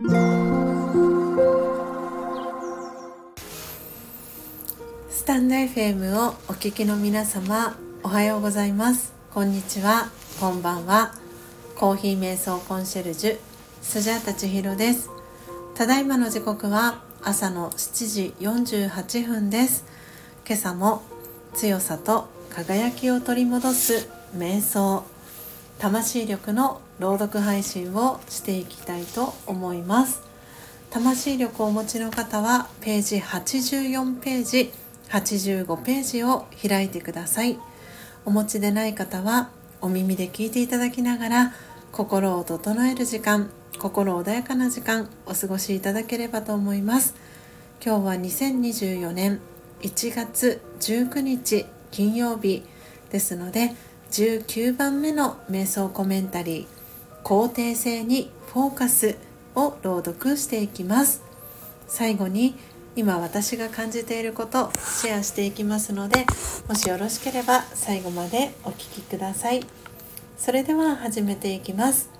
スタンド FM をお聞きの皆様おはようございます。こんにちは。こんばんは。コーヒー瞑想コンシェルジュスジャータ千尋です。ただいまの時刻は朝の7時48分です。今朝も強さと輝きを取り戻す瞑想。魂力の朗読配信をしていきたいと思います。魂力をお持ちの方はページ84ページ85ページを開いてください。お持ちでない方はお耳で聞いていただきながら心を整える時間心穏やかな時間お過ごしいただければと思います。今日は2024年1月19日金曜日ですので19番目の瞑想コメンタリー肯定性にフォーカスを朗読していきます。最後に今私が感じていることシェアしていきますのでもしよろしければ最後までお聴きください。それでは始めていきます。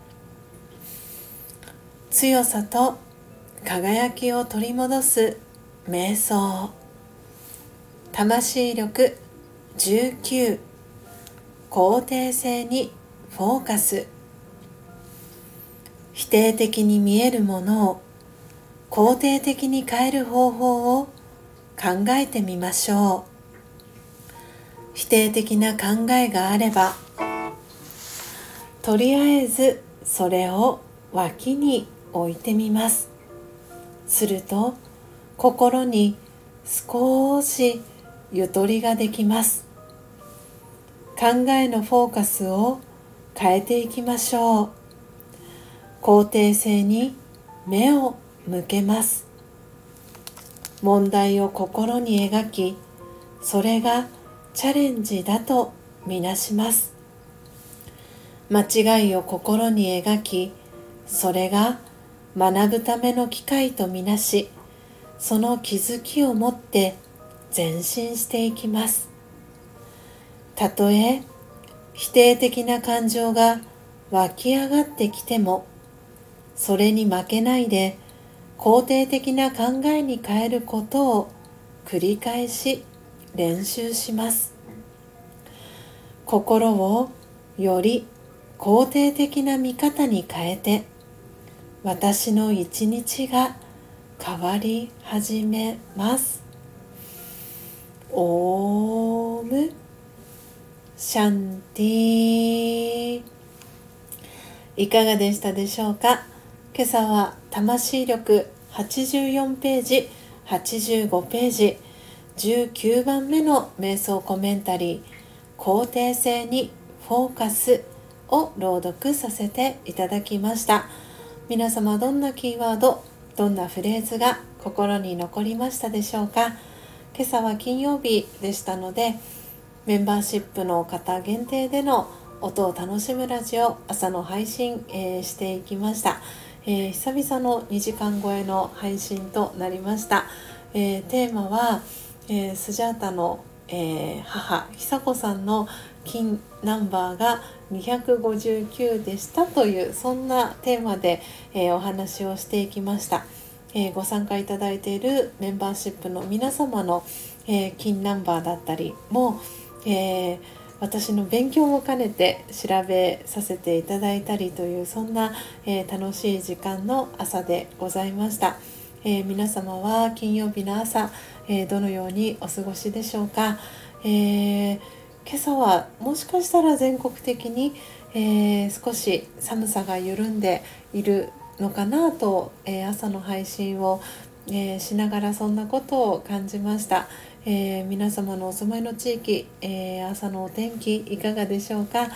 強さと輝きを取り戻す瞑想。魂力19肯定性にフォーカス。否定的に見えるものを肯定的に変える方法を考えてみましょう。否定的な考えがあればとりあえずそれを脇に置いてみます。すると心に少しゆとりができます。考えのフォーカスを変えていきましょう。肯定性に目を向けます。問題を心に描きそれがチャレンジだとみなします。間違いを心に描きそれが学ぶための機会とみなしその気づきを持って前進していきます。たとえ否定的な感情が湧き上がってきてもそれに負けないで肯定的な考えに変えることを繰り返し練習します。心をより肯定的な見方に変えて私の一日が変わり始めます。オー。シャンティいかがでしたでしょうか？今朝は魂力84ページ85ページ19番目の瞑想コメンタリー肯定性にフォーカスを朗読させていただきました。皆様どんなキーワードどんなフレーズが心に残りましたでしょうか？今朝は金曜日でしたのでメンバーシップの方限定での音を楽しむラジオ朝の配信、えー、していきました。えー、久々の2時間超えの配信となりました、えー、テーマは、え、スジャータの、え母久子さんの金ナンバーが259でしたというそんなテーマで、えお話をしていきました、えご参加いただいているメンバーシップの皆様の、え金ナンバーだったりも、えー私の勉強も兼ねて調べさせていただいたりというそんな、えー、楽しい時間の朝でございました、えー、皆様は金曜日の朝、えー、どのようにお過ごしでしょうか、え今朝はもしかしたら全国的に、え少し寒さが緩んでいるのかなと、え朝の配信を、えーしながらそんなことを感じました。えー、皆様のお住まいの地域、えー、朝のお天気いかがでしょうか？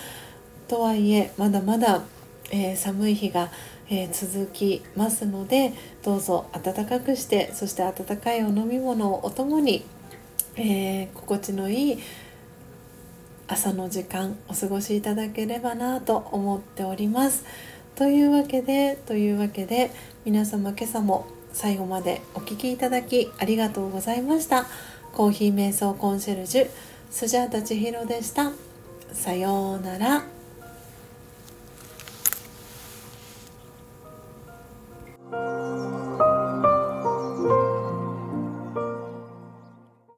とはいえまだまだ、え、寒い日が、え続きますのでどうぞ暖かくしてそして温かいお飲み物をお供に、え心地のいい朝の時間お過ごしいただければなと思っております。というわけでというわけで皆様今朝も最後までお聴きいただきありがとうございました。コーヒー瞑想コンシェルジュスジャータ千尋でした。さようなら。